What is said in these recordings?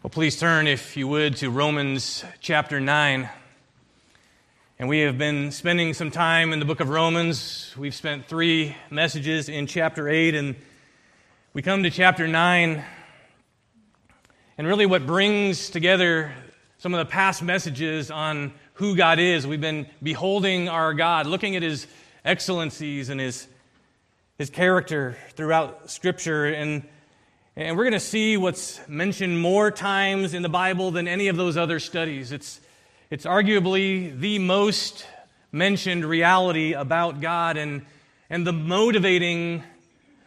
Well, please turn, if you would, to Romans chapter 9. And we have been spending some time in the book of Romans. We've spent three messages in chapter 8, and we come to chapter 9. And really, what brings together some of the past messages on who God is, we've been beholding our God, looking at his excellencies and his, his character throughout Scripture. And and we're going to see what's mentioned more times in the Bible than any of those other studies. It's, it's arguably the most mentioned reality about God and, and the motivating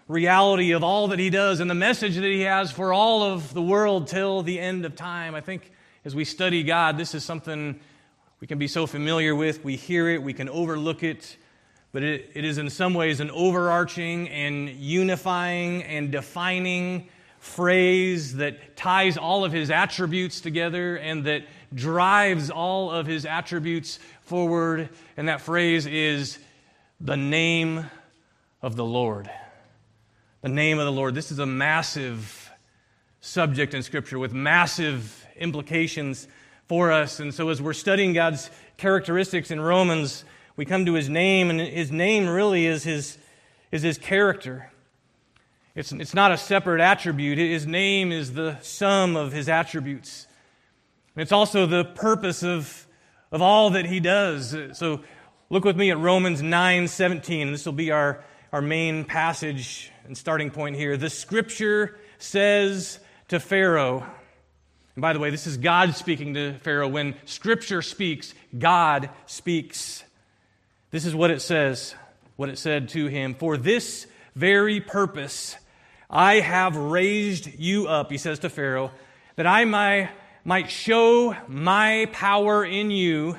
reality of all that He does and the message that He has for all of the world till the end of time. I think as we study God, this is something we can be so familiar with. We hear it, we can overlook it, but it, it is in some ways an overarching and unifying and defining phrase that ties all of his attributes together and that drives all of his attributes forward. And that phrase is the name of the Lord. The name of the Lord. This is a massive subject in Scripture with massive implications for us. And so, as we're studying God's characteristics in Romans, we come to his name, and his name really is his, is his character. It's, it's not a separate attribute. His name is the sum of his attributes. And it's also the purpose of, of all that he does. So look with me at Romans 9 17. This will be our, our main passage and starting point here. The scripture says to Pharaoh, and by the way, this is God speaking to Pharaoh. When scripture speaks, God speaks. This is what it says, what it said to him. For this very purpose I have raised you up, he says to Pharaoh, that I might, might show my power in you,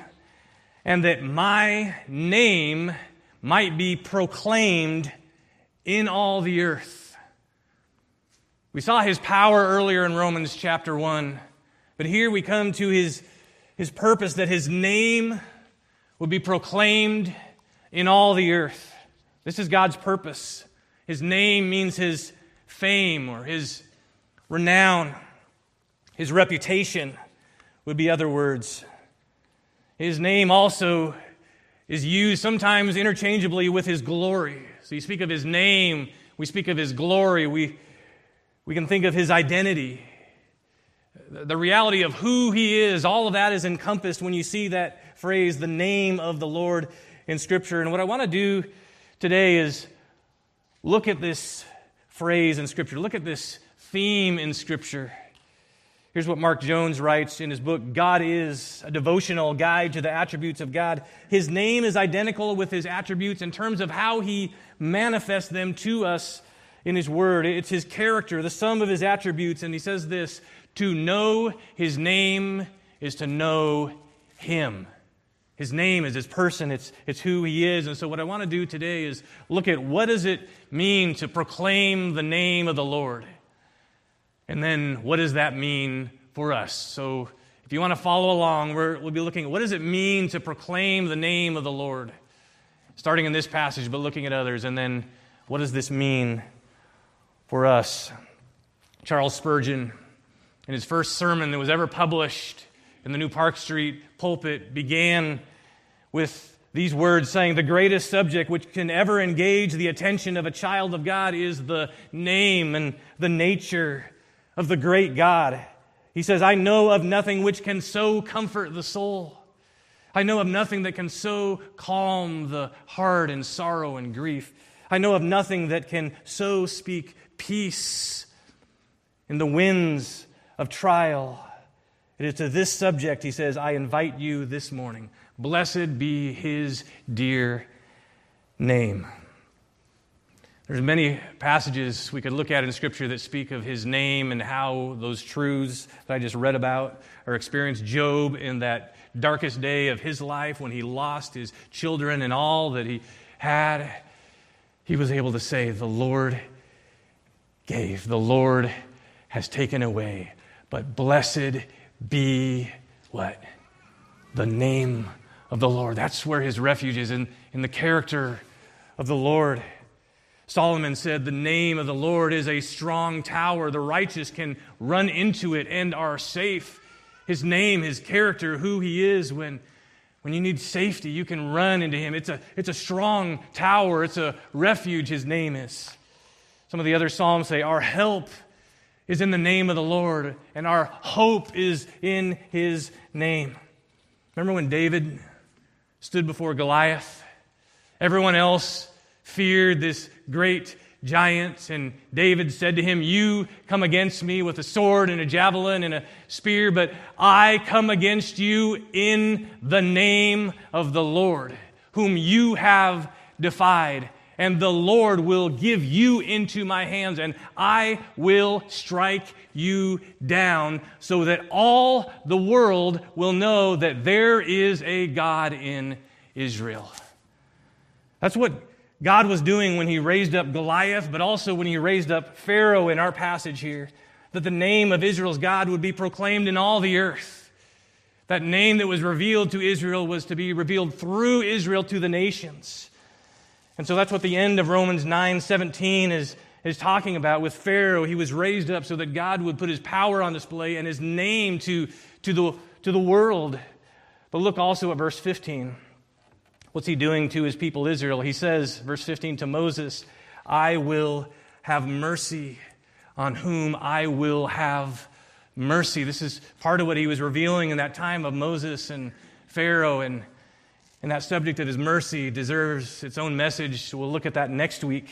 and that my name might be proclaimed in all the earth. We saw his power earlier in Romans chapter 1, but here we come to his, his purpose that his name would be proclaimed in all the earth. This is God's purpose. His name means his fame or his renown, his reputation would be other words. His name also is used sometimes interchangeably with his glory. So you speak of his name, we speak of his glory, we, we can think of his identity. The reality of who he is, all of that is encompassed when you see that phrase, the name of the Lord in Scripture. And what I want to do today is look at this phrase in Scripture. Look at this theme in Scripture. Here's what Mark Jones writes in his book God is a devotional guide to the attributes of God. His name is identical with his attributes in terms of how he manifests them to us in his word. It's his character, the sum of his attributes. And he says this to know his name is to know him. His name is his person, it's, it's who he is. And so what I want to do today is look at what does it mean to proclaim the name of the Lord? And then what does that mean for us? So if you want to follow along, we will be looking at what does it mean to proclaim the name of the Lord? Starting in this passage, but looking at others. And then what does this mean for us? Charles Spurgeon, in his first sermon that was ever published in the New Park Street pulpit, began with these words saying, The greatest subject which can ever engage the attention of a child of God is the name and the nature of the great God. He says, I know of nothing which can so comfort the soul. I know of nothing that can so calm the heart in sorrow and grief. I know of nothing that can so speak peace in the winds of trial. It is to this subject, he says, I invite you this morning. Blessed be his dear name. There's many passages we could look at in Scripture that speak of his name and how those truths that I just read about are experienced. Job in that darkest day of his life when he lost his children and all that he had, he was able to say, The Lord gave, the Lord has taken away. But blessed be what? The name of the Lord. That's where his refuge is, in, in the character of the Lord. Solomon said, The name of the Lord is a strong tower. The righteous can run into it and are safe. His name, his character, who he is, when, when you need safety, you can run into him. It's a, it's a strong tower, it's a refuge, his name is. Some of the other Psalms say, Our help is in the name of the Lord, and our hope is in his name. Remember when David stood before Goliath? Everyone else feared this great giant, and David said to him, You come against me with a sword and a javelin and a spear, but I come against you in the name of the Lord, whom you have defied and the Lord will give you into my hands, and I will strike you down, so that all the world will know that there is a God in Israel. That's what God was doing when he raised up Goliath, but also when he raised up Pharaoh in our passage here, that the name of Israel's God would be proclaimed in all the earth. That name that was revealed to Israel was to be revealed through Israel to the nations. And so that's what the end of Romans 9 17 is, is talking about with Pharaoh. He was raised up so that God would put his power on display and his name to, to, the, to the world. But look also at verse 15. What's he doing to his people Israel? He says, verse 15 to Moses, I will have mercy on whom I will have mercy. This is part of what he was revealing in that time of Moses and Pharaoh and and that subject of his mercy deserves its own message. We'll look at that next week.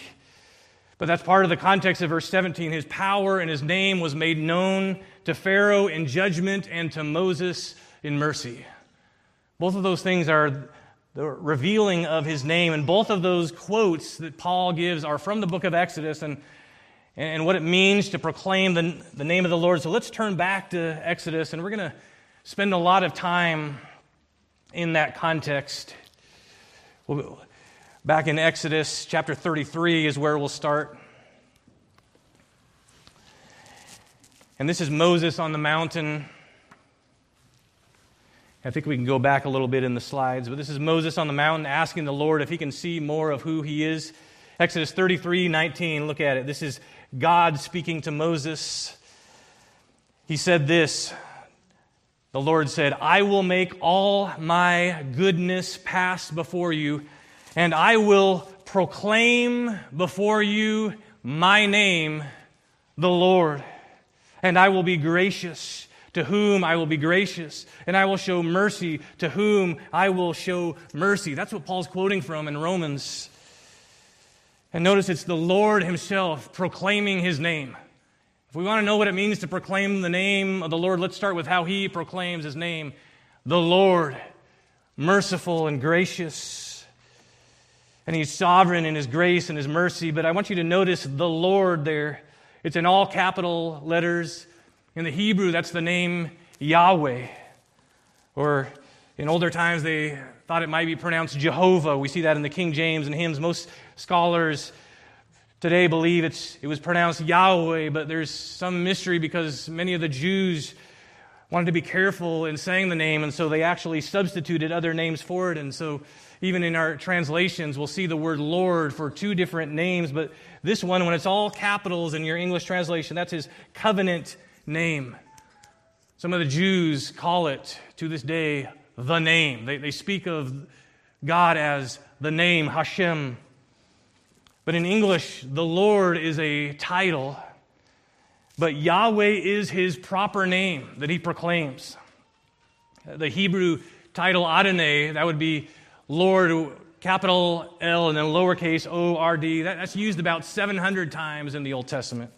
But that's part of the context of verse 17. His power and his name was made known to Pharaoh in judgment and to Moses in mercy. Both of those things are the revealing of his name. And both of those quotes that Paul gives are from the book of Exodus and, and what it means to proclaim the, the name of the Lord. So let's turn back to Exodus, and we're going to spend a lot of time in that context. Back in Exodus chapter 33 is where we'll start. And this is Moses on the mountain. I think we can go back a little bit in the slides, but this is Moses on the mountain asking the Lord if he can see more of who he is. Exodus 33 19, look at it. This is God speaking to Moses. He said this the Lord said, I will make all my goodness pass before you, and I will proclaim before you my name, the Lord. And I will be gracious to whom I will be gracious, and I will show mercy to whom I will show mercy. That's what Paul's quoting from in Romans. And notice it's the Lord Himself proclaiming His name. If we want to know what it means to proclaim the name of the Lord, let's start with how he proclaims his name the Lord, merciful and gracious. And he's sovereign in his grace and his mercy. But I want you to notice the Lord there. It's in all capital letters. In the Hebrew, that's the name Yahweh. Or in older times, they thought it might be pronounced Jehovah. We see that in the King James and hymns. Most scholars today believe it's, it was pronounced Yahweh, but there's some mystery because many of the Jews wanted to be careful in saying the name, and so they actually substituted other names for it. And so, even in our translations, we'll see the word Lord for two different names, but this one, when it's all capitals in your English translation, that's his covenant name. Some of the Jews call it to this day the name. They, they speak of God as the name Hashem. But in English, the Lord is a title, but Yahweh is his proper name that he proclaims. The Hebrew title Adonai, that would be Lord, capital L and then lowercase O R D. That's used about 700 times in the Old Testament.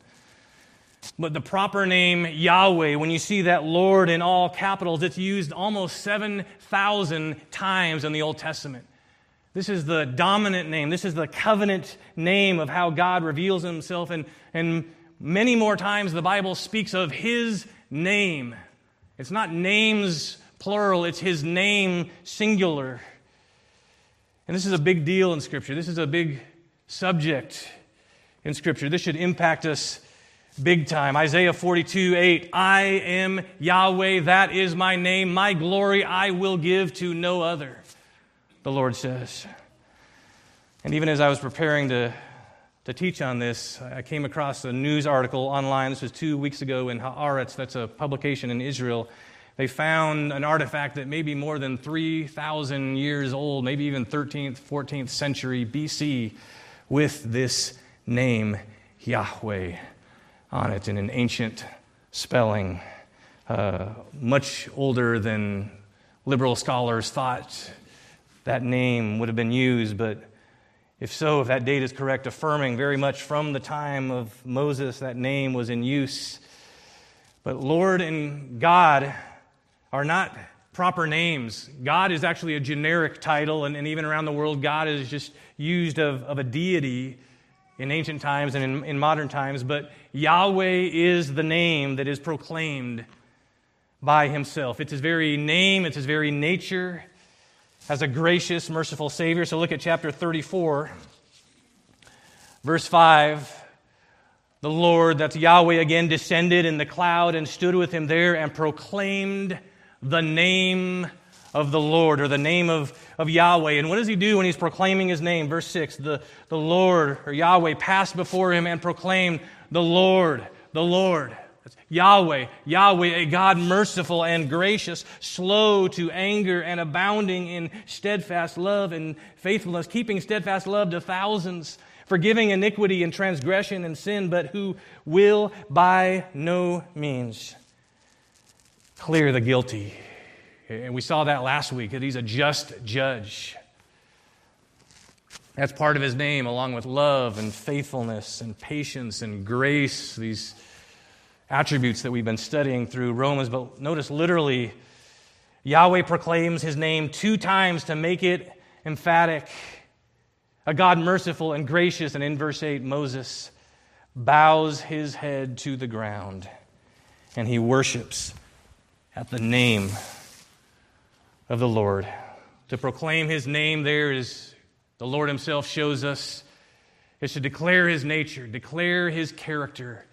But the proper name Yahweh, when you see that Lord in all capitals, it's used almost 7,000 times in the Old Testament. This is the dominant name. This is the covenant name of how God reveals himself. And, and many more times the Bible speaks of his name. It's not names plural, it's his name singular. And this is a big deal in Scripture. This is a big subject in Scripture. This should impact us big time. Isaiah 42 8 I am Yahweh, that is my name. My glory I will give to no other the Lord says. And even as I was preparing to to teach on this, I came across a news article online. This was two weeks ago in Haaretz, that's a publication in Israel. They found an artifact that may be more than 3,000 years old, maybe even 13th, 14th century BC, with this name, Yahweh, on it in an ancient spelling, uh, much older than liberal scholars thought that name would have been used, but if so, if that date is correct, affirming very much from the time of Moses that name was in use. But Lord and God are not proper names. God is actually a generic title, and, and even around the world, God is just used of, of a deity in ancient times and in, in modern times. But Yahweh is the name that is proclaimed by Himself. It's His very name, it's His very nature as a gracious, merciful Savior. So look at chapter 34, verse 5. The Lord, that's Yahweh again, descended in the cloud and stood with him there and proclaimed the name of the Lord or the name of, of Yahweh. And what does he do when he's proclaiming his name? Verse 6 the, the Lord or Yahweh passed before him and proclaimed, The Lord, the Lord. Yahweh, Yahweh, a God merciful and gracious, slow to anger and abounding in steadfast love and faithfulness, keeping steadfast love to thousands, forgiving iniquity and transgression and sin, but who will by no means clear the guilty. And we saw that last week, that he's a just judge. That's part of his name, along with love and faithfulness and patience and grace, these attributes that we've been studying through Romans. But notice literally, Yahweh proclaims his name two times to make it emphatic. A God merciful and gracious. And in verse 8, Moses bows his head to the ground and he worships at the name of the Lord. To proclaim his name there is, the Lord himself shows us, is to declare his nature, declare his character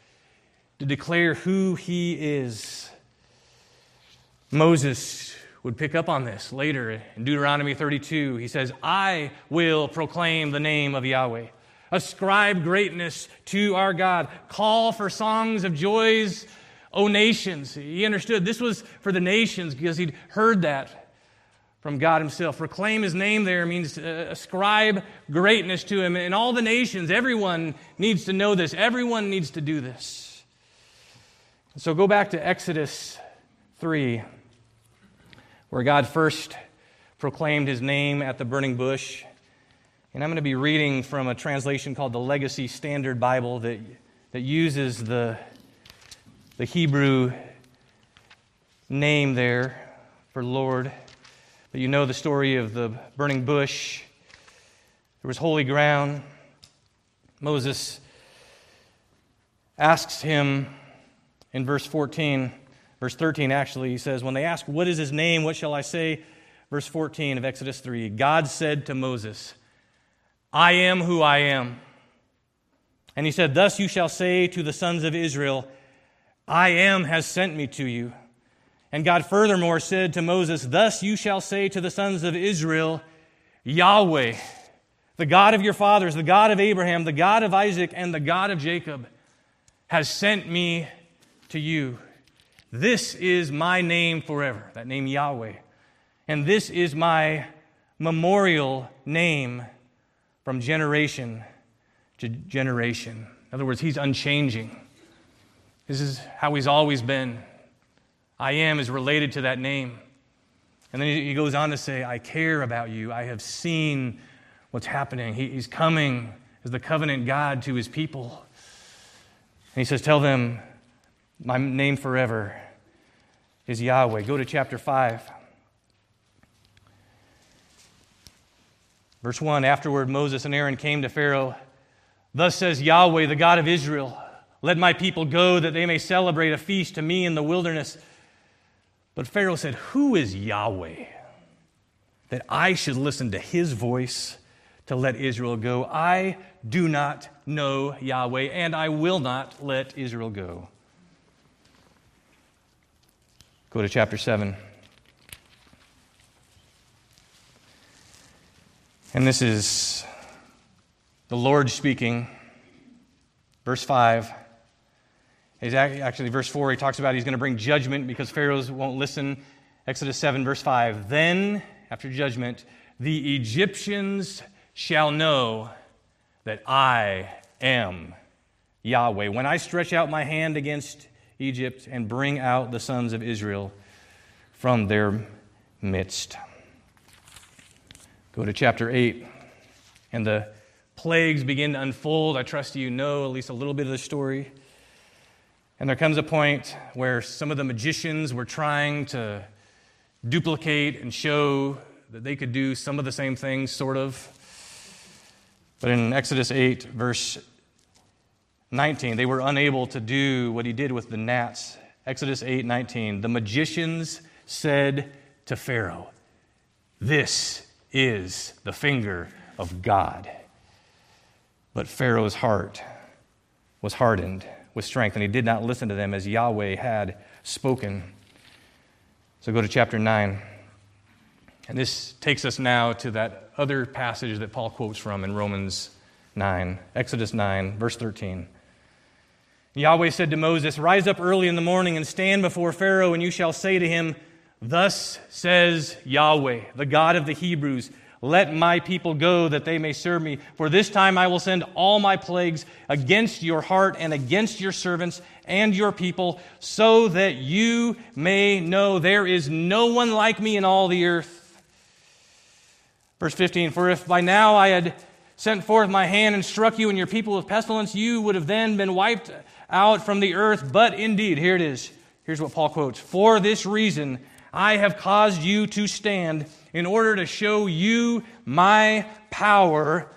to declare who he is. Moses would pick up on this later in Deuteronomy 32. He says, I will proclaim the name of Yahweh. Ascribe greatness to our God. Call for songs of joys, O nations. He understood this was for the nations because he'd heard that from God himself. Proclaim his name there means uh, ascribe greatness to him. And all the nations, everyone needs to know this. Everyone needs to do this. So go back to Exodus 3, where God first proclaimed his name at the burning bush. And I'm going to be reading from a translation called the Legacy Standard Bible that, that uses the, the Hebrew name there for Lord. But you know the story of the burning bush. There was holy ground. Moses asks him in verse 14, verse 13 actually, he says, When they ask, What is his name? What shall I say? Verse 14 of Exodus 3 God said to Moses, I am who I am. And he said, Thus you shall say to the sons of Israel, I am has sent me to you. And God furthermore said to Moses, Thus you shall say to the sons of Israel, Yahweh, the God of your fathers, the God of Abraham, the God of Isaac, and the God of Jacob, has sent me to you. This is my name forever, that name Yahweh. And this is my memorial name from generation to generation. In other words, he's unchanging. This is how he's always been. I am is related to that name. And then he goes on to say, I care about you. I have seen what's happening. He, he's coming as the covenant God to his people. And he says, Tell them my name forever is Yahweh. Go to chapter 5. Verse 1 Afterward, Moses and Aaron came to Pharaoh. Thus says Yahweh, the God of Israel Let my people go that they may celebrate a feast to me in the wilderness. But Pharaoh said, Who is Yahweh? That I should listen to his voice to let Israel go. I do not know Yahweh, and I will not let Israel go. Go to chapter 7. And this is the Lord speaking verse 5. He's actually, verse 4, he talks about he's going to bring judgment because Pharaohs won't listen. Exodus 7, verse 5. Then, after judgment, the Egyptians shall know that I am Yahweh. When I stretch out my hand against Egypt and bring out the sons of Israel from their midst. Go to chapter 8, and the plagues begin to unfold. I trust you know at least a little bit of the story. And there comes a point where some of the magicians were trying to duplicate and show that they could do some of the same things, sort of. But in Exodus 8, verse 19, they were unable to do what he did with the gnats. Exodus 8, 19. The magicians said to Pharaoh, This is the finger of God. But Pharaoh's heart was hardened with strength, and he did not listen to them as Yahweh had spoken. So go to chapter 9. And this takes us now to that other passage that Paul quotes from in Romans 9, Exodus 9, verse 13. Yahweh said to Moses, Rise up early in the morning and stand before Pharaoh, and you shall say to him, Thus says Yahweh, the God of the Hebrews, let my people go that they may serve me. For this time I will send all my plagues against your heart and against your servants and your people, so that you may know there is no one like me in all the earth. Verse 15 For if by now I had sent forth my hand and struck you and your people with pestilence, you would have then been wiped out from the earth. But indeed, here it is. Here's what Paul quotes For this reason, I have caused you to stand in order to show you my power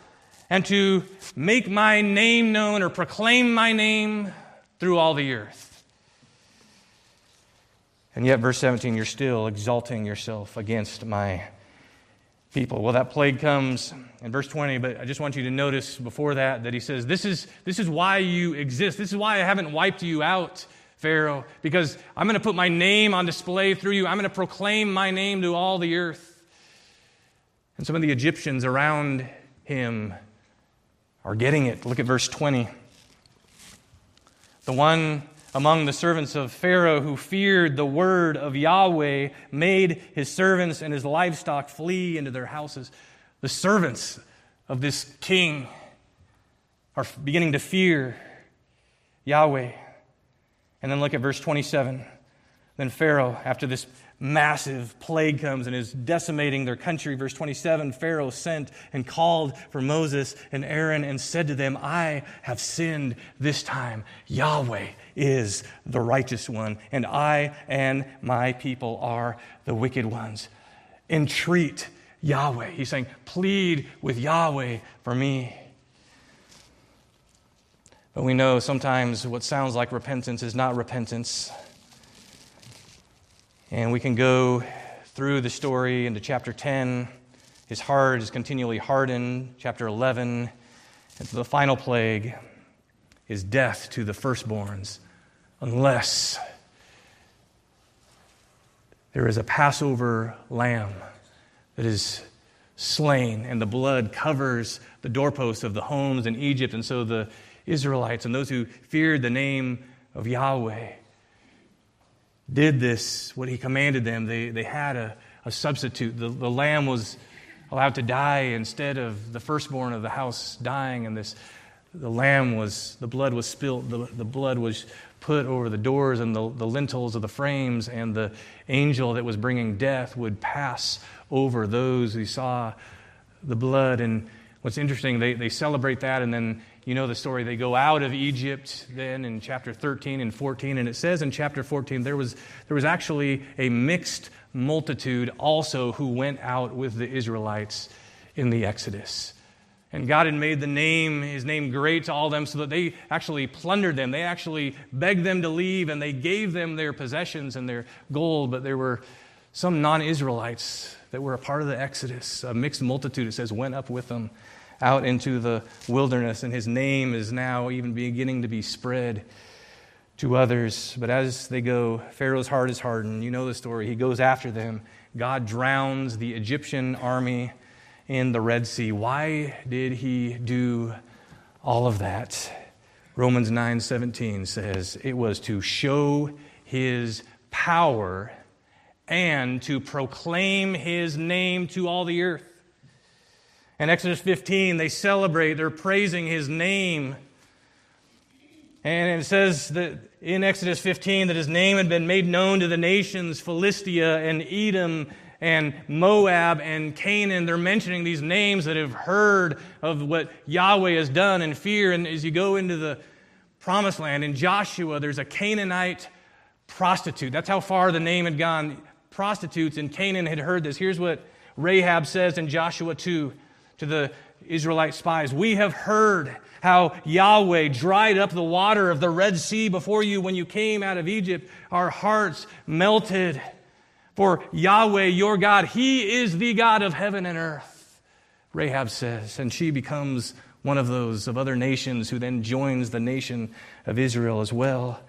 and to make my name known or proclaim my name through all the earth. And yet, verse 17, you're still exalting yourself against my people. Well, that plague comes in verse 20, but I just want you to notice before that that he says, This is, this is why you exist. This is why I haven't wiped you out Pharaoh, because I'm going to put my name on display through you. I'm going to proclaim my name to all the earth. And some of the Egyptians around him are getting it. Look at verse 20. The one among the servants of Pharaoh who feared the word of Yahweh made his servants and his livestock flee into their houses. The servants of this king are beginning to fear Yahweh. And then look at verse 27. Then Pharaoh, after this massive plague comes and is decimating their country, verse 27, Pharaoh sent and called for Moses and Aaron and said to them, I have sinned this time. Yahweh is the righteous one, and I and my people are the wicked ones. Entreat Yahweh. He's saying, plead with Yahweh for me. But we know sometimes what sounds like repentance is not repentance. And we can go through the story into chapter 10. His heart is continually hardened. Chapter 11, and the final plague is death to the firstborns, unless there is a Passover lamb that is slain, and the blood covers the doorposts of the homes in Egypt. And so the Israelites and those who feared the name of Yahweh did this, what he commanded them. They, they had a, a substitute. The, the lamb was allowed to die instead of the firstborn of the house dying, and this the lamb was the blood was spilled the, the blood was put over the doors and the, the lintels of the frames and the angel that was bringing death would pass over those who saw the blood and what's interesting they, they celebrate that and then you know the story. They go out of Egypt then in chapter 13 and 14, and it says in chapter 14 there was, there was actually a mixed multitude also who went out with the Israelites in the Exodus. And God had made the name, his name great to all them so that they actually plundered them. They actually begged them to leave and they gave them their possessions and their gold. But there were some non Israelites that were a part of the Exodus, a mixed multitude, it says, went up with them out into the wilderness, and his name is now even beginning to be spread to others. But as they go, Pharaoh's heart is hardened. You know the story. He goes after them. God drowns the Egyptian army in the Red Sea. Why did he do all of that? Romans 9:17 says it was to show his power and to proclaim his name to all the earth. In Exodus 15, they celebrate, they're praising his name. And it says that in Exodus 15 that his name had been made known to the nations, Philistia and Edom and Moab and Canaan. They're mentioning these names that have heard of what Yahweh has done in fear. And as you go into the promised land, in Joshua, there's a Canaanite prostitute. That's how far the name had gone. Prostitutes in Canaan had heard this. Here's what Rahab says in Joshua 2 to the Israelite spies We have heard how Yahweh dried up the water of the Red Sea before you when you came out of Egypt. Our hearts melted. For Yahweh, your God, He is the God of heaven and earth, Rahab says. And she becomes one of those of other nations who then joins the nation of Israel as well.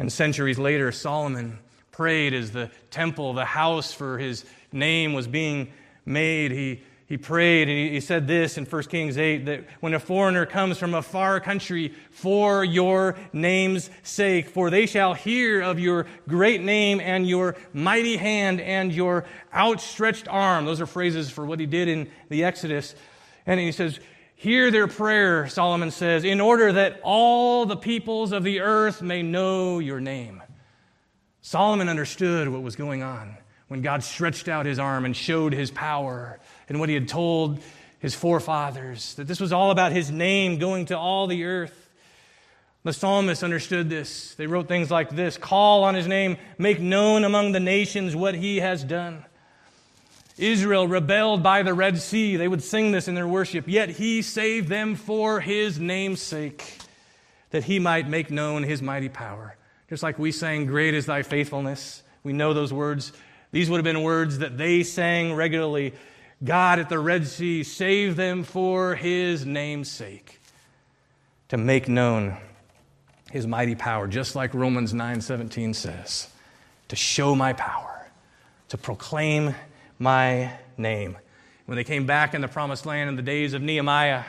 And centuries later, Solomon prayed as the temple, the house for his name was being made. He he prayed and he said this in 1 Kings 8 that when a foreigner comes from a far country for your name's sake, for they shall hear of your great name and your mighty hand and your outstretched arm. Those are phrases for what he did in the Exodus. And he says, Hear their prayer, Solomon says, in order that all the peoples of the earth may know your name. Solomon understood what was going on when God stretched out his arm and showed his power and what he had told his forefathers, that this was all about his name going to all the earth. The psalmists understood this. They wrote things like this Call on his name, make known among the nations what he has done. Israel rebelled by the Red Sea. They would sing this in their worship. Yet he saved them for his name's sake, that he might make known his mighty power. Just like we sang, Great is thy faithfulness. We know those words. These would have been words that they sang regularly God at the Red Sea saved them for his name's sake to make known his mighty power, just like Romans 9:17 says, to show my power, to proclaim my name. When they came back in the promised land in the days of Nehemiah,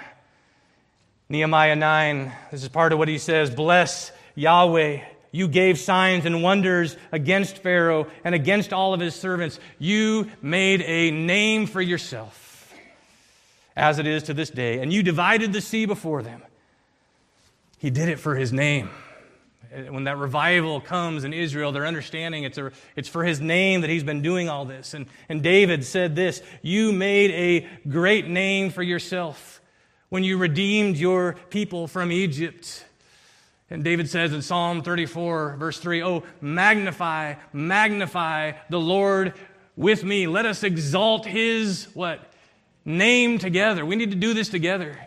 Nehemiah 9, this is part of what he says, bless Yahweh you gave signs and wonders against Pharaoh and against all of his servants. You made a name for yourself, as it is to this day. And you divided the sea before them. He did it for his name. When that revival comes in Israel, they're understanding it's, a, it's for his name that he's been doing all this. And, and David said this You made a great name for yourself when you redeemed your people from Egypt. And David says in Psalm 34, verse 3, Oh, magnify, magnify the Lord with me. Let us exalt his what? Name together. We need to do this together.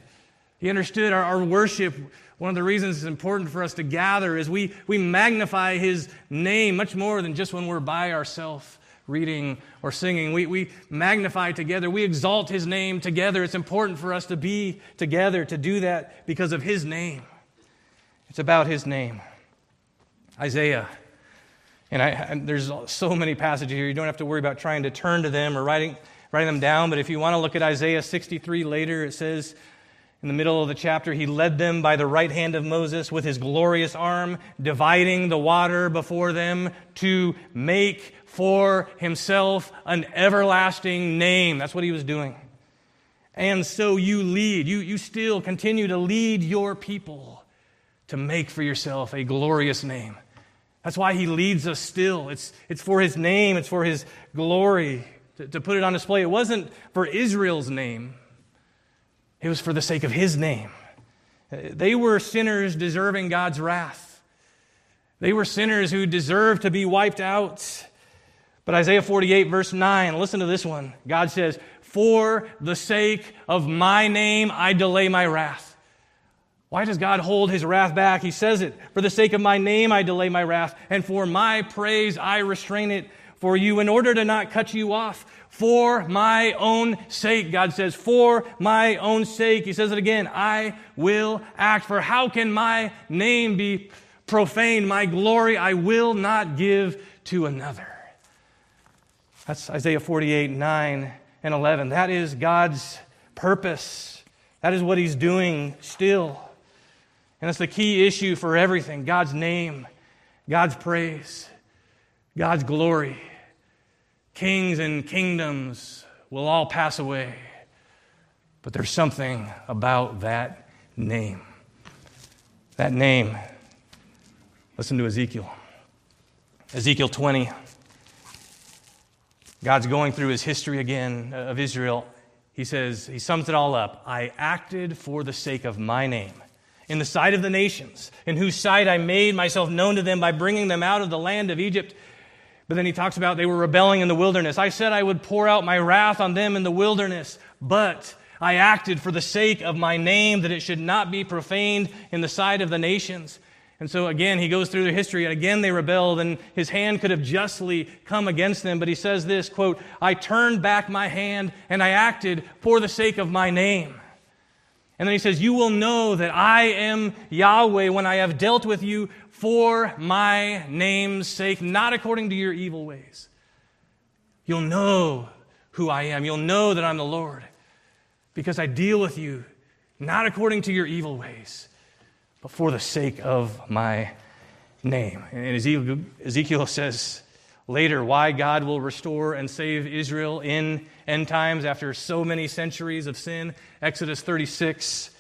He understood our, our worship. One of the reasons it's important for us to gather is we, we magnify his name much more than just when we're by ourselves reading or singing. We, we magnify together. We exalt his name together. It's important for us to be together to do that because of his name. It's about his name. Isaiah. And, I, and there's so many passages here. You don't have to worry about trying to turn to them or writing, writing them down. But if you want to look at Isaiah 63 later, it says in the middle of the chapter, He led them by the right hand of Moses with His glorious arm, dividing the water before them to make for Himself an everlasting name. That's what He was doing. And so you lead, you, you still continue to lead your people to make for yourself a glorious name. That's why he leads us still. It's, it's for his name, it's for his glory to, to put it on display. It wasn't for Israel's name, it was for the sake of his name. They were sinners deserving God's wrath. They were sinners who deserved to be wiped out. But Isaiah 48, verse 9, listen to this one. God says, For the sake of my name, I delay my wrath. Why does God hold his wrath back? He says it, For the sake of my name I delay my wrath, and for my praise I restrain it for you in order to not cut you off. For my own sake, God says, for my own sake. He says it again, I will act. For how can my name be profaned? My glory I will not give to another. That's Isaiah 48, 9 and 11. That is God's purpose. That is what he's doing still. And that's the key issue for everything God's name, God's praise, God's glory. Kings and kingdoms will all pass away, but there's something about that name. That name. Listen to Ezekiel. Ezekiel 20. God's going through his history again of Israel. He says, he sums it all up I acted for the sake of my name in the sight of the nations, in whose sight I made myself known to them by bringing them out of the land of Egypt. But then he talks about they were rebelling in the wilderness. I said I would pour out my wrath on them in the wilderness, but I acted for the sake of my name that it should not be profaned in the sight of the nations. And so again, he goes through their history, and again they rebelled, and his hand could have justly come against them. But he says this quote, I turned back my hand and I acted for the sake of my name. And then he says, You will know that I am Yahweh when I have dealt with you for my name's sake, not according to your evil ways. You'll know who I am. You'll know that I'm the Lord because I deal with you not according to your evil ways, but for the sake of my name. And Ezekiel, says later why God will restore and save Israel in end times after so many centuries of sin. Exodus 36.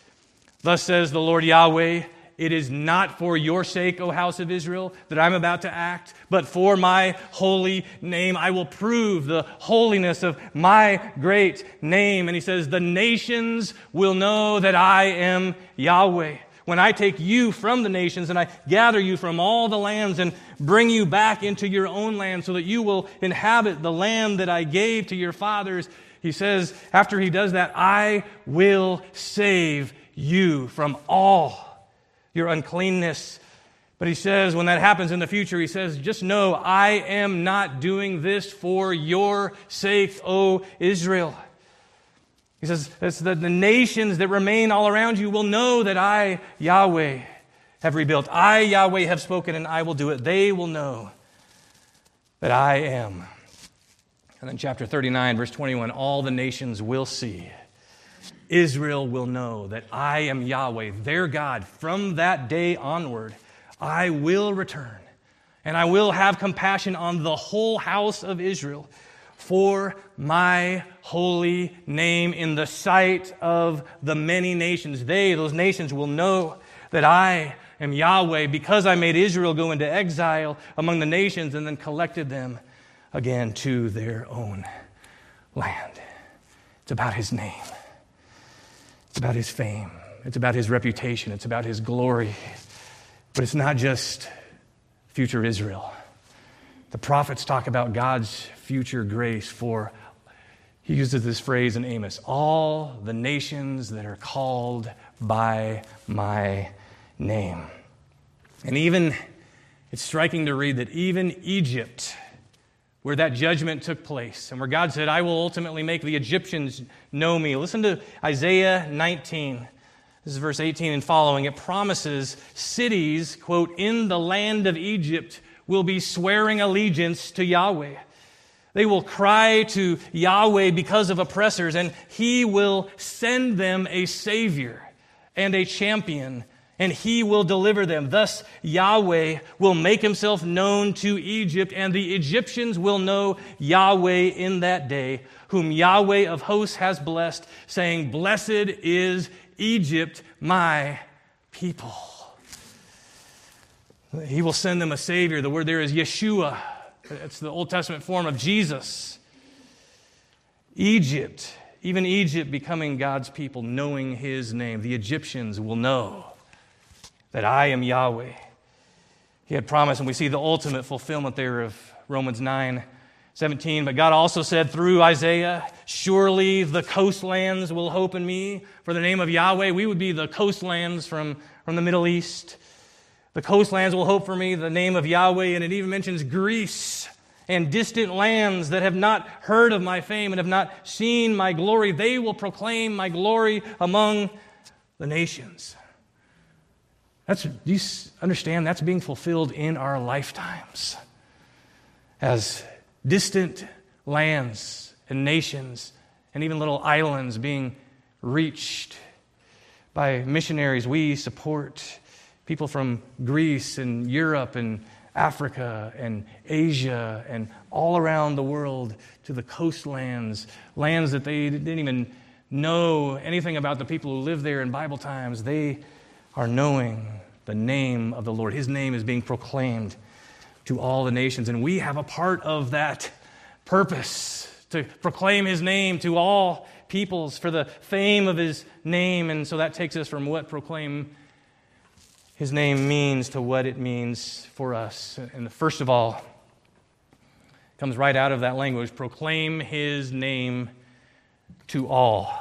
Thus says the Lord Yahweh, it is not for your sake, O house of Israel, that I'm about to act, but for my holy name. I will prove the holiness of my great name. And he says, The nations will know that I am Yahweh. When I take you from the nations and I gather you from all the lands and bring you back into your own land so that you will inhabit the land that I gave to your fathers, he says, after he does that, I will save you from all your uncleanness. But he says, when that happens in the future, he says, just know I am not doing this for your sake, O Israel. He says, that the nations that remain all around you will know that I, Yahweh, have rebuilt. I, Yahweh, have spoken and I will do it. They will know that I am. And then, chapter 39, verse 21 all the nations will see Israel will know that I am Yahweh, their God. From that day onward, I will return and I will have compassion on the whole house of Israel for my holy name in the sight of the many nations. They, those nations, will know that I am Yahweh because I made Israel go into exile among the nations and then collected them again to their own land. It's about his name. It's about his fame, it's about his reputation, it's about his glory. But it's not just future Israel. The prophets talk about God's future grace for, he uses this phrase in Amos, all the nations that are called by my name. And even, it's striking to read that even Egypt, where that judgment took place and where God said, I will ultimately make the Egyptians know me. Listen to Isaiah 19. This is verse 18 and following. It promises cities, quote, in the land of Egypt will be swearing allegiance to Yahweh. They will cry to Yahweh because of oppressors, and he will send them a savior and a champion and he will deliver them. Thus, Yahweh will make himself known to Egypt, and the Egyptians will know Yahweh in that day, whom Yahweh of hosts has blessed, saying, Blessed is Egypt, my people. He will send them a Savior. The word there is Yeshua. It's the Old Testament form of Jesus. Egypt, even Egypt becoming God's people, knowing his name. The Egyptians will know that I am Yahweh. He had promised, and we see the ultimate fulfillment there of Romans 9 17. But God also said through Isaiah, Surely the coastlands will hope in me. For the name of Yahweh, we would be the coastlands from, from the Middle East. The coastlands will hope for me, the name of Yahweh. And it even mentions Greece and distant lands that have not heard of my fame and have not seen my glory. They will proclaim my glory among the nations. That's, do you understand? That's being fulfilled in our lifetimes. As distant lands and nations and even little islands being reached by missionaries we support People from Greece and Europe and Africa and Asia and all around the world to the coastlands, lands that they didn't even know anything about the people who live there in Bible times. They are knowing the name of the Lord. His name is being proclaimed to all the nations, and we have a part of that purpose to proclaim His name to all peoples for the fame of His name. And so that takes us from what proclaim his name means to what it means for us. And first of all, comes right out of that language proclaim his name to all.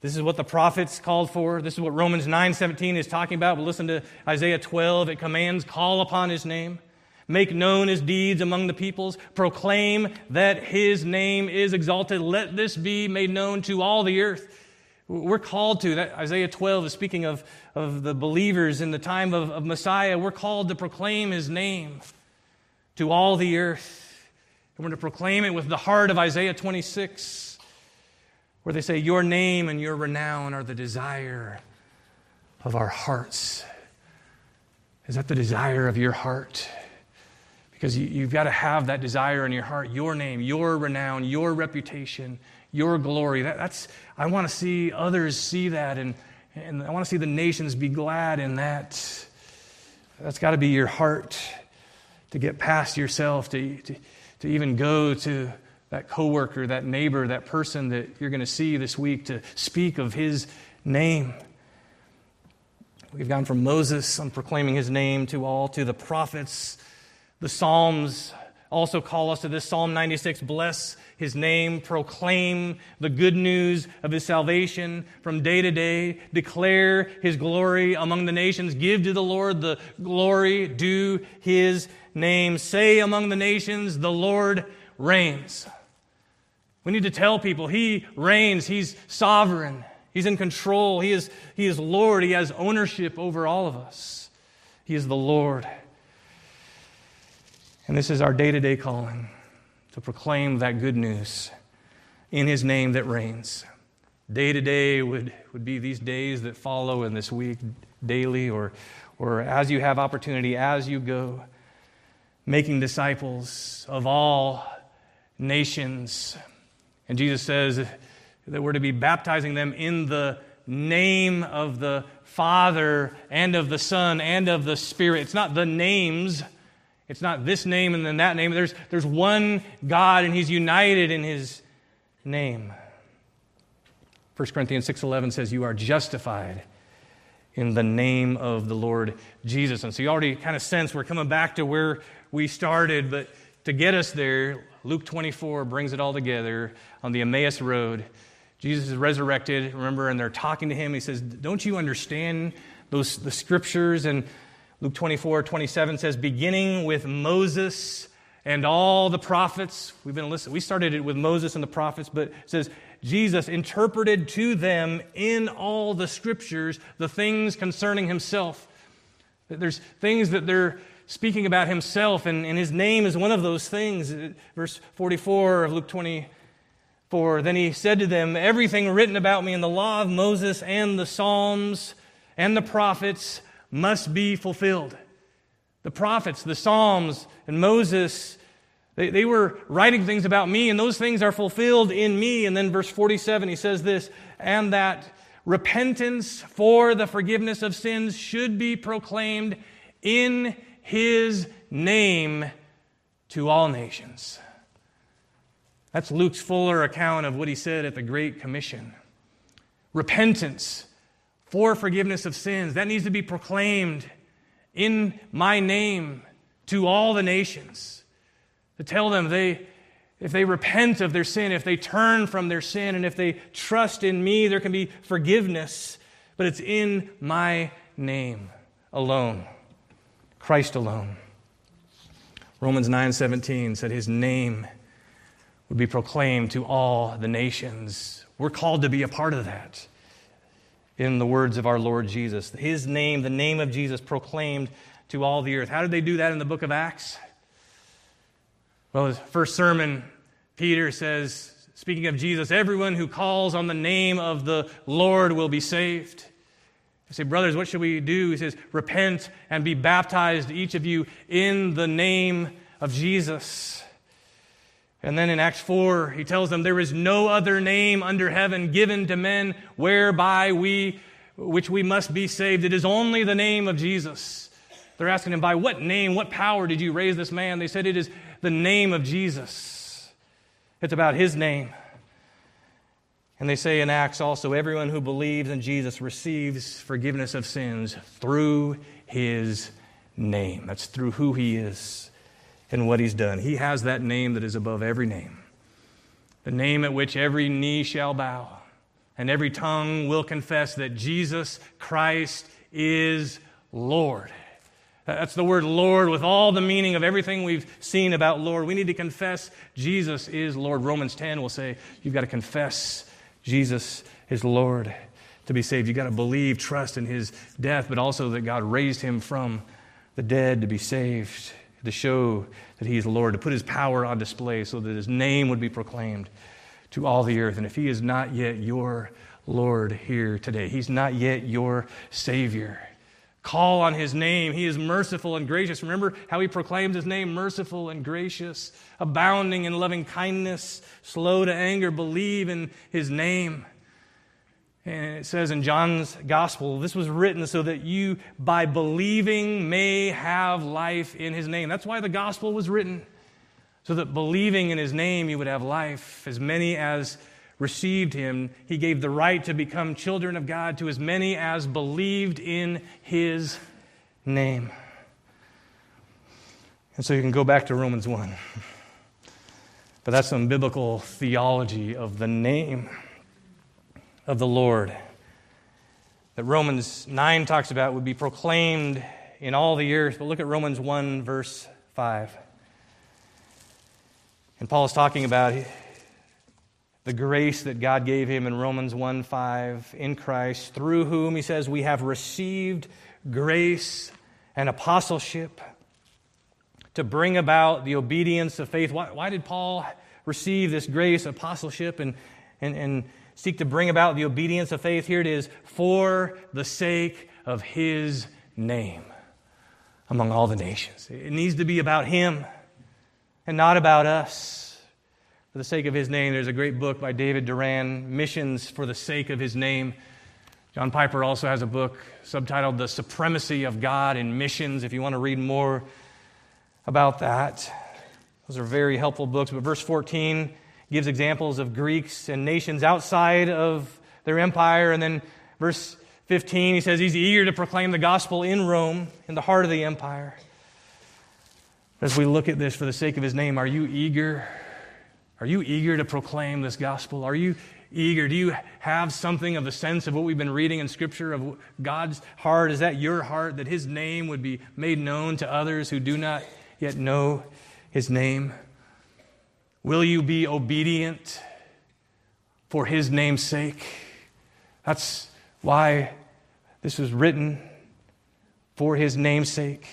This is what the prophets called for. This is what Romans 9:17 is talking about. But listen to Isaiah 12. It commands, call upon his name. Make known his deeds among the peoples. Proclaim that his name is exalted. Let this be made known to all the earth. We're called to, that Isaiah 12 is speaking of, of the believers in the time of, of Messiah. We're called to proclaim his name to all the earth. And we're to proclaim it with the heart of Isaiah 26, where they say, Your name and your renown are the desire of our hearts. Is that the desire of your heart? Because you, have got to have that desire in your heart, your name, your renown, your reputation your glory. That, that's, I want to see others see that, and, and I want to see the nations be glad in that. That's got to be your heart to get past yourself, to, to, to even go to that coworker, that neighbor, that person that you're going to see this week to speak of his name. We've gone from Moses on proclaiming his name to all, to the prophets. The Psalms also call us to this Psalm 96 Bless his name, proclaim the good news of his salvation from day to day, declare his glory among the nations, give to the Lord the glory due his name. Say among the nations, the Lord reigns. We need to tell people he reigns, he's sovereign, he's in control, he is, he is Lord, he has ownership over all of us. He is the Lord. And this is our day to day calling to proclaim that good news in his name that reigns. Day to day would, be these days that follow in this week, daily, or, or as you have opportunity, as you go, making disciples of all nations. And Jesus says that we're to be baptizing them in the name of the Father and of the Son and of the Spirit. It's not the names it's not this name and then that name. There's, there's one God, and He's united in His name. 1 Corinthians 6.11 says, You are justified in the name of the Lord Jesus. And so you already kind of sense we're coming back to where we started, but to get us there, Luke 24 brings it all together on the Emmaus Road. Jesus is resurrected, remember, and they're talking to him. He says, Don't you understand those the scriptures? And Luke 24, 27 says, beginning with Moses and all the prophets. We've been listening. We started it with Moses and the prophets, but it says, Jesus interpreted to them in all the scriptures the things concerning himself. There's things that they're speaking about himself, and, and his name is one of those things. Verse 44 of Luke 24 Then he said to them, Everything written about me in the law of Moses and the Psalms and the prophets must be fulfilled. The prophets, the Psalms, and Moses, they, they were writing things about me, and those things are fulfilled in me. And then, verse 47, he says this, and that repentance for the forgiveness of sins should be proclaimed in his name to all nations. That's Luke's fuller account of what he said at the Great Commission. Repentance for forgiveness of sins. That needs to be proclaimed in my name to all the nations. To tell them they, if they repent of their sin, if they turn from their sin, and if they trust in me, there can be forgiveness. But it's in my name alone, Christ alone. Romans 9:17 said his name would be proclaimed to all the nations. We're called to be a part of that in the words of our Lord Jesus. His name, the name of Jesus, proclaimed to all the earth. How did they do that in the book of Acts? Well, his first sermon, Peter says, speaking of Jesus, everyone who calls on the name of the Lord will be saved. I say, brothers, what should we do? He says, repent and be baptized, each of you, in the name of Jesus. And then in Acts 4, he tells them, There is no other name under heaven given to men whereby we, which we must be saved. It is only the name of Jesus. They're asking him, By what name, what power did you raise this man? They said, It is the name of Jesus. It's about his name. And they say in Acts also, everyone who believes in Jesus receives forgiveness of sins through his name. That's through who he is and what he's done. He has that name that is above every name, the name at which every knee shall bow and every tongue will confess that Jesus Christ is Lord. That's the word Lord with all the meaning of everything we've seen about Lord. We need to confess Jesus is Lord. Romans 10 will say you've got to confess Jesus is Lord to be saved. You've got to believe, trust in his death, but also that God raised him from the dead to be saved, to show that he is Lord, to put his power on display so that his name would be proclaimed to all the earth. And if he is not yet your Lord here today, he's not yet your Savior. Call on his name. He is merciful and gracious. Remember how he proclaims his name merciful and gracious, abounding in loving kindness, slow to anger. Believe in his name. And it says in John's gospel, this was written so that you, by believing, may have life in his name. That's why the gospel was written, so that believing in his name, you would have life. As many as received him, he gave the right to become children of God to as many as believed in his name. And so you can go back to Romans 1. But that's some biblical theology of the name of the Lord that Romans 9 talks about would be proclaimed in all the earth. But look at Romans 1, verse 5. And Paul is talking about the grace that God gave him in Romans 1 5 in Christ, through whom, he says, we have received grace and apostleship to bring about the obedience of faith. Why, why did Paul receive this grace, apostleship, and, and, and seek to bring about the obedience of faith? Here it is for the sake of his name among all the nations. It needs to be about him and not about us for the sake of his name. There's a great book by David Doran, Missions for the Sake of His Name. John Piper also has a book subtitled The Supremacy of God in Missions, if you want to read more about that. Those are very helpful books. But verse 14 gives examples of Greeks and nations outside of their empire. And then verse 15, he says he's eager to proclaim the gospel in Rome, in the heart of the empire. As we look at this for the sake of his name, are you eager are you eager to proclaim this gospel? Are you eager? Do you have something of the sense of what we've been reading in Scripture of God's heart? Is that your heart that His name would be made known to others who do not yet know His name? Will you be obedient for His name's sake? That's why this was written for His name's sake,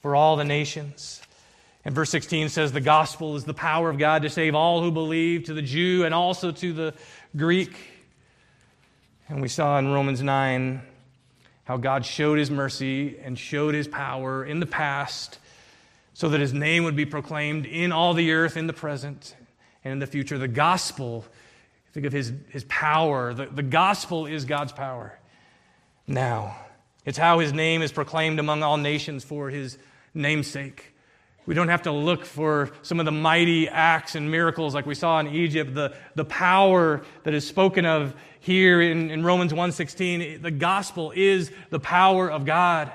for all the nations. And verse 16 says, The gospel is the power of God to save all who believe, to the Jew and also to the Greek. And we saw in Romans 9 how God showed his mercy and showed his power in the past so that his name would be proclaimed in all the earth in the present and in the future. The gospel, think of his, his power. The, the gospel is God's power now. It's how his name is proclaimed among all nations for his namesake. We don't have to look for some of the mighty acts and miracles like we saw in Egypt, the, the power that is spoken of here in, in Romans 1.16. The gospel is the power of God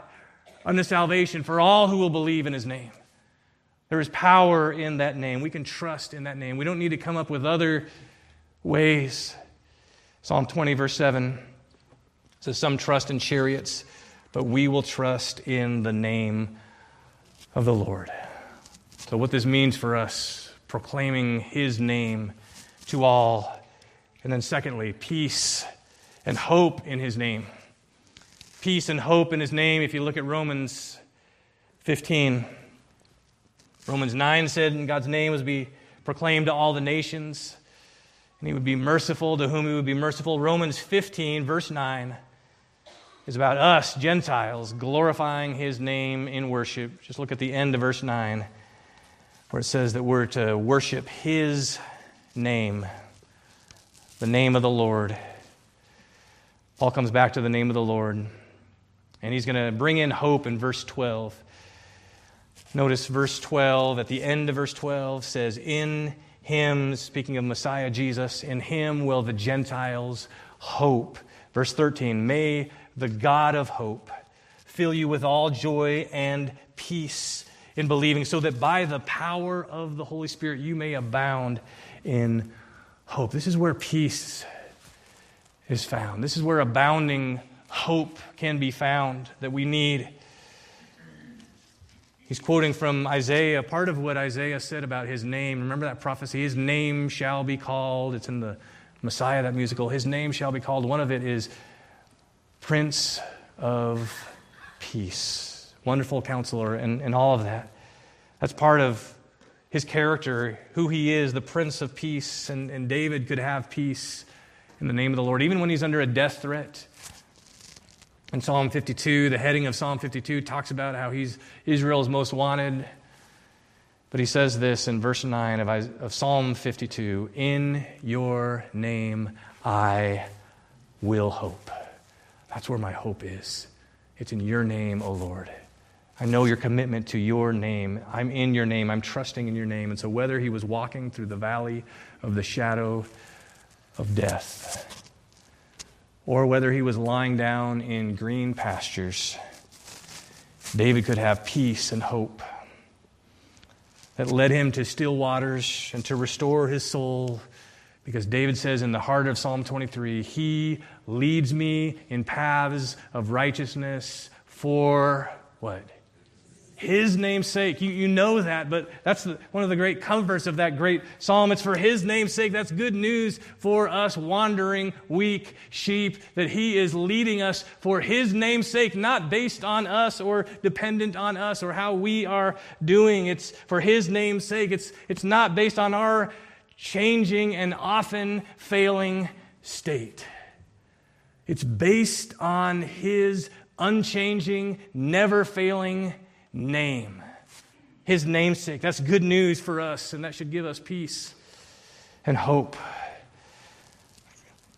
unto salvation for all who will believe in his name. There is power in that name. We can trust in that name. We don't need to come up with other ways. Psalm 20, verse 7 says, Some trust in chariots, but we will trust in the name of the Lord. So, what this means for us, proclaiming His name to all. And then, secondly, peace and hope in His name. Peace and hope in His name. If you look at Romans 15, Romans 9 said, in God's name was be proclaimed to all the nations, and He would be merciful to whom He would be merciful. Romans 15, verse 9 is about us, Gentiles, glorifying his name in worship. Just look at the end of verse 9, where it says that we're to worship his name, the name of the Lord. Paul comes back to the name of the Lord, and he's going to bring in hope in verse 12. Notice verse 12, at the end of verse 12, says, In him, speaking of Messiah Jesus, in him will the Gentiles hope. Verse 13, may the God of hope fill you with all joy and peace in believing, so that by the power of the Holy Spirit you may abound in hope. This is where peace is found. This is where abounding hope can be found that we need. He's quoting from Isaiah, part of what Isaiah said about his name. Remember that prophecy? His name shall be called. It's in the Messiah, that musical. His name shall be called. One of it is Prince of Peace. Wonderful counselor, and, and all of that. That's part of his character, who he is, the Prince of Peace. And, and David could have peace in the name of the Lord, even when he's under a death threat. In Psalm 52, the heading of Psalm 52 talks about how he's Israel's most wanted. But he says this in verse 9 of, of Psalm 52 In your name I will hope. That's where my hope is. It's in your name, O Lord. I know your commitment to your name. I'm in your name. I'm trusting in your name. And so, whether he was walking through the valley of the shadow of death, or whether he was lying down in green pastures, David could have peace and hope that led him to still waters and to restore his soul. Because David says in the heart of Psalm 23, He leads me in paths of righteousness for what? His name's sake. You, you know that, but that's the, one of the great comforts of that great psalm. It's for his name's sake. That's good news for us wandering, weak sheep, that he is leading us for his name's sake, not based on us or dependent on us or how we are doing. It's for his name's sake. It's, it's not based on our changing and often failing state. It's based on his unchanging, never failing name. His namesake. That's good news for us, and that should give us peace and hope.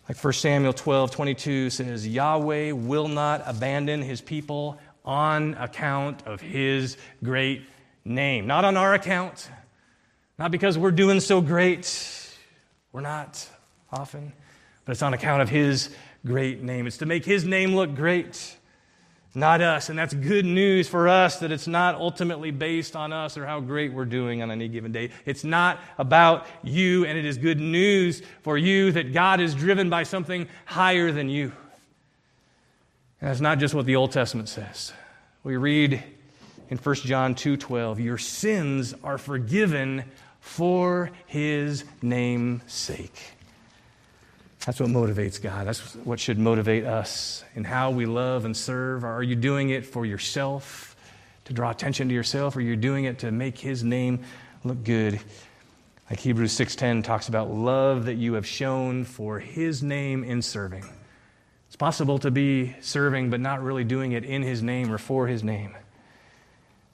Like 1 Samuel 12 22 says, Yahweh will not abandon his people on account of his great name. Not on our account, not because we're doing so great. We're not often, but it's on account of his great name. It's to make his name look great not us. And that's good news for us that it's not ultimately based on us or how great we're doing on any given day. It's not about you, and it is good news for you that God is driven by something higher than you. And that's not just what the Old Testament says. We read in 1 John 2:12, "Your sins are forgiven for his name's sake." That's what motivates God. That's what should motivate us in how we love and serve. Are you doing it for yourself, to draw attention to yourself, or are you doing it to make His name look good? Like Hebrews 6:10 talks about love that you have shown for His name in serving. It's possible to be serving but not really doing it in His name or for His name.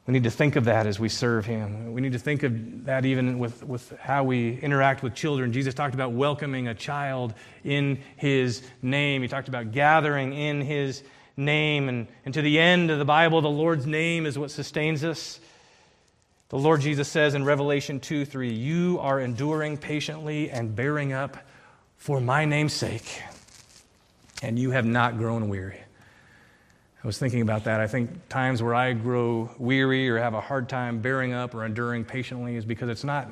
We need to think of that as we serve Him. We need to think of that even with, with how we interact with children. Jesus talked about welcoming a child in His name, He talked about gathering in His name. And, and to the end of the Bible, the Lord's name is what sustains us. The Lord Jesus says in Revelation 2 3, You are enduring patiently and bearing up for my name's sake, and you have not grown weary. I was thinking about that. I think times where I grow weary or have a hard time bearing up or enduring patiently is because it's not,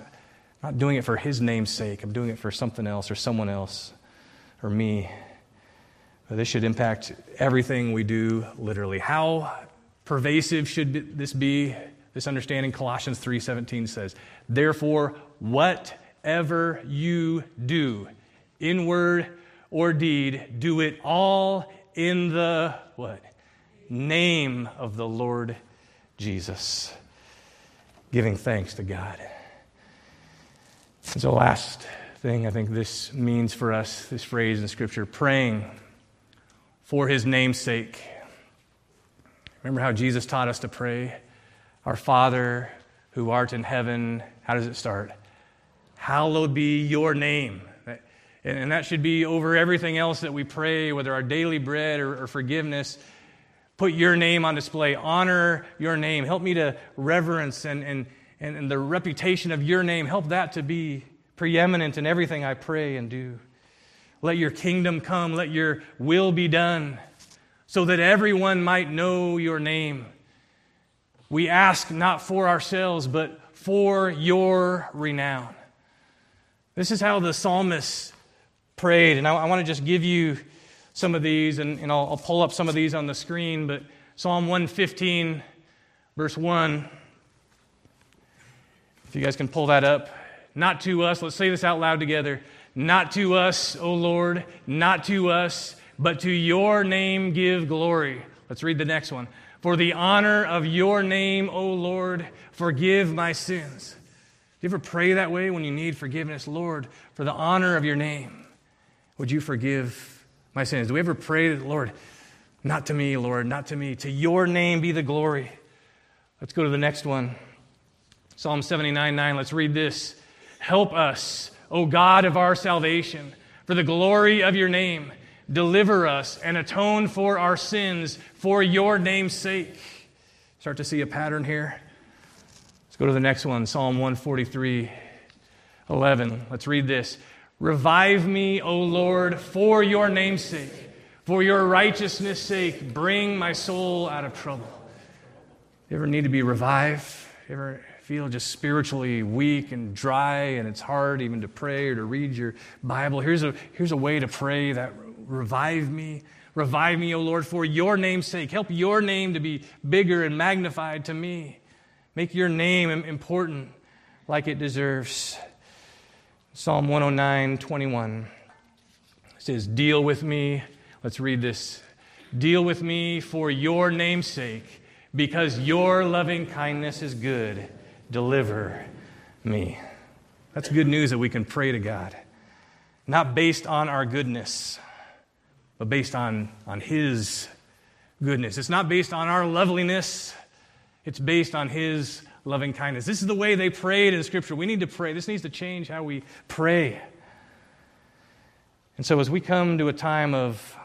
not doing it for His name's sake. I'm doing it for something else or someone else or me. But this should impact everything we do, literally. How pervasive should this be? This understanding, Colossians 3:17 says, "Therefore, whatever you do, in word or deed, do it all in the what? Name of the Lord Jesus, giving thanks to God. And so, last thing I think this means for us, this phrase in Scripture, praying for his name's sake. Remember how Jesus taught us to pray? Our Father who art in heaven. How does it start? Hallowed be your name. And that should be over everything else that we pray, whether our daily bread or forgiveness. Put your name on display. Honor your name. Help me to reverence and, and, and the reputation of your name. Help that to be preeminent in everything I pray and do. Let your kingdom come. Let your will be done so that everyone might know your name. We ask not for ourselves, but for your renown. This is how the psalmist prayed. And I, I want to just give you some of these, and, and I'll, I'll pull up some of these on the screen. But Psalm 115, verse 1. If you guys can pull that up. Not to us, let's say this out loud together. Not to us, O Lord, not to us, but to your name give glory. Let's read the next one. For the honor of your name, O Lord, forgive my sins. Do you ever pray that way when you need forgiveness? Lord, for the honor of your name, would you forgive my sins? Do we ever pray, Lord, not to me, Lord, not to me. To your name be the glory. Let's go to the next one. Psalm 79 9. Let's read this. Help us, O God of our salvation, for the glory of your name. Deliver us and atone for our sins for your name's sake. Start to see a pattern here. Let's go to the next one Psalm 143 11. Let's read this. Revive me, O Lord, for your name's sake. For your righteousness' sake, bring my soul out of trouble. You ever need to be revived? You ever feel just spiritually weak and dry and it's hard even to pray or to read your Bible? Here's a, here's a way to pray that revive me. Revive me, O Lord, for your name's sake. Help your name to be bigger and magnified to me. Make your name important like it deserves. Psalm 109, 21 says, Deal with me. Let's read this. Deal with me for your name's sake, because your loving kindness is good. Deliver me. That's good news that we can pray to God, not based on our goodness, but based on, on His goodness. It's not based on our loveliness, it's based on His loving kindness. This is the way they prayed in Scripture. We need to pray. This needs to change how we pray. And so, as we come to a time of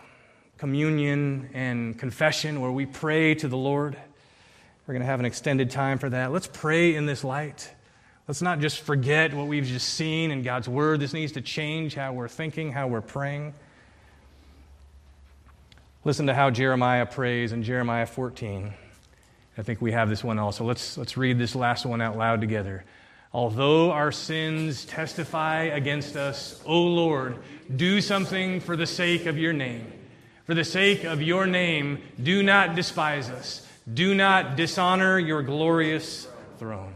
communion and confession where we pray to the Lord, we're going to have an extended time for that. Let's pray in this light. Let's not just forget what we've just seen in God's Word. This needs to change how we're thinking, how we're praying. Listen to how Jeremiah prays in Jeremiah 14. I think we have this one also. Let's, let's read this last one out loud together. Although our sins testify against us, O Lord, do something for the sake of your name. For the sake of your name, do not despise us. Do not dishonor your glorious throne.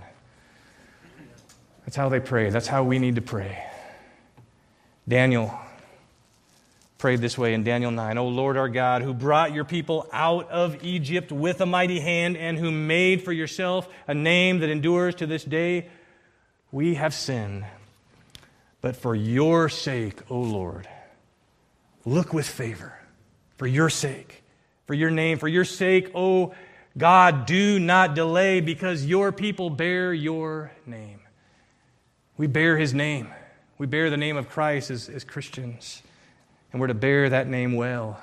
That's how they pray. That's how we need to pray. Daniel prayed this way in Daniel 9 O Lord our God, who brought your people out of Egypt with a mighty hand and who made for yourself a name that endures to this day, we have sinned. But for your sake, O Lord, look with favor. For your sake, for your name, for your sake, O God, do not delay because your people bear your name. We bear his name. We bear the name of Christ as, as Christians. And we're to bear that name well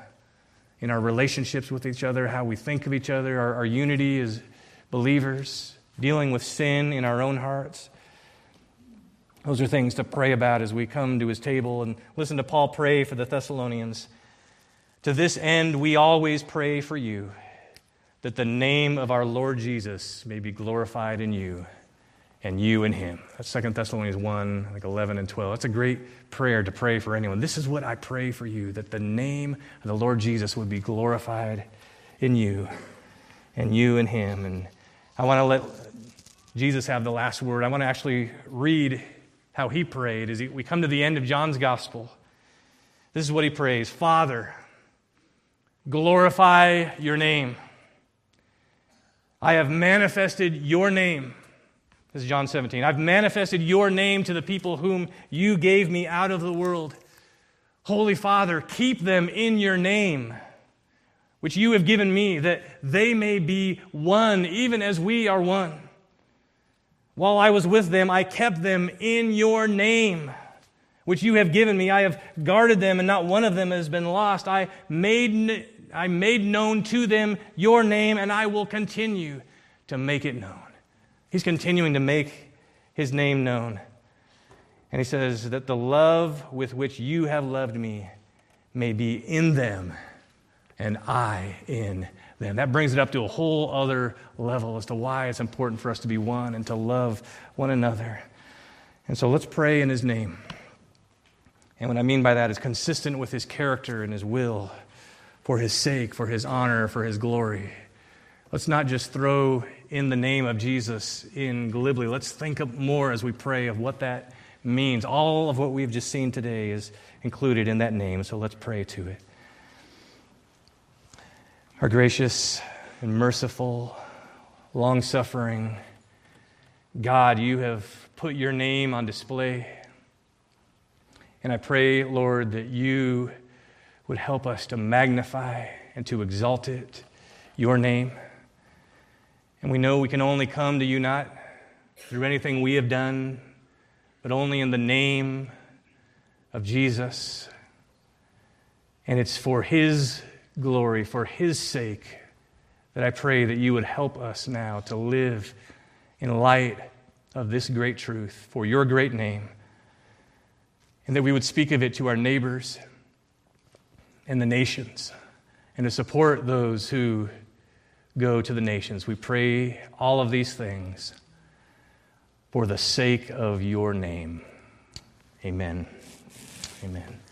in our relationships with each other, how we think of each other, our, our unity as believers, dealing with sin in our own hearts. Those are things to pray about as we come to his table and listen to Paul pray for the Thessalonians. To this end, we always pray for you, that the name of our Lord Jesus may be glorified in you and you and him. That's 2 Thessalonians 1, like 11 and 12. That's a great prayer to pray for anyone. This is what I pray for you that the name of the Lord Jesus would be glorified in you and you and him. And I want to let Jesus have the last word. I want to actually read how he prayed as we come to the end of John's gospel. This is what he prays Father, glorify your name. I have manifested your name this is John 17. I've manifested your name to the people whom you gave me out of the world. Holy Father, keep them in your name which you have given me, that they may be one, even as we are one. While I was with them, I kept them in your name, which you have given me. I have guarded them, and not one of them has been lost. I made, I made known to them your name, and I will continue to make it known. He's continuing to make his name known. And he says that the love with which you have loved me may be in them and I in them. That brings it up to a whole other level as to why it's important for us to be one and to love one another. And so let's pray in his name. And what I mean by that is consistent with his character and his will, for his sake, for his honor, for his glory. Let's not just throw in the name of Jesus in glibly. Let's think more as we pray of what that means. All of what we've just seen today is included in that name, so let's pray to it. Our gracious and merciful, long suffering God, you have put your name on display. And I pray, Lord, that you would help us to magnify and to exalt it, your name. And we know we can only come to you not through anything we have done, but only in the name of Jesus. And it's for his glory, for His sake, that I pray that you would help us now to live in light of this great truth for your great name, and that we would speak of it to our neighbors and the nations, and to support those who go to the nations. We pray all of these things for the sake of your name. Amen. Amen.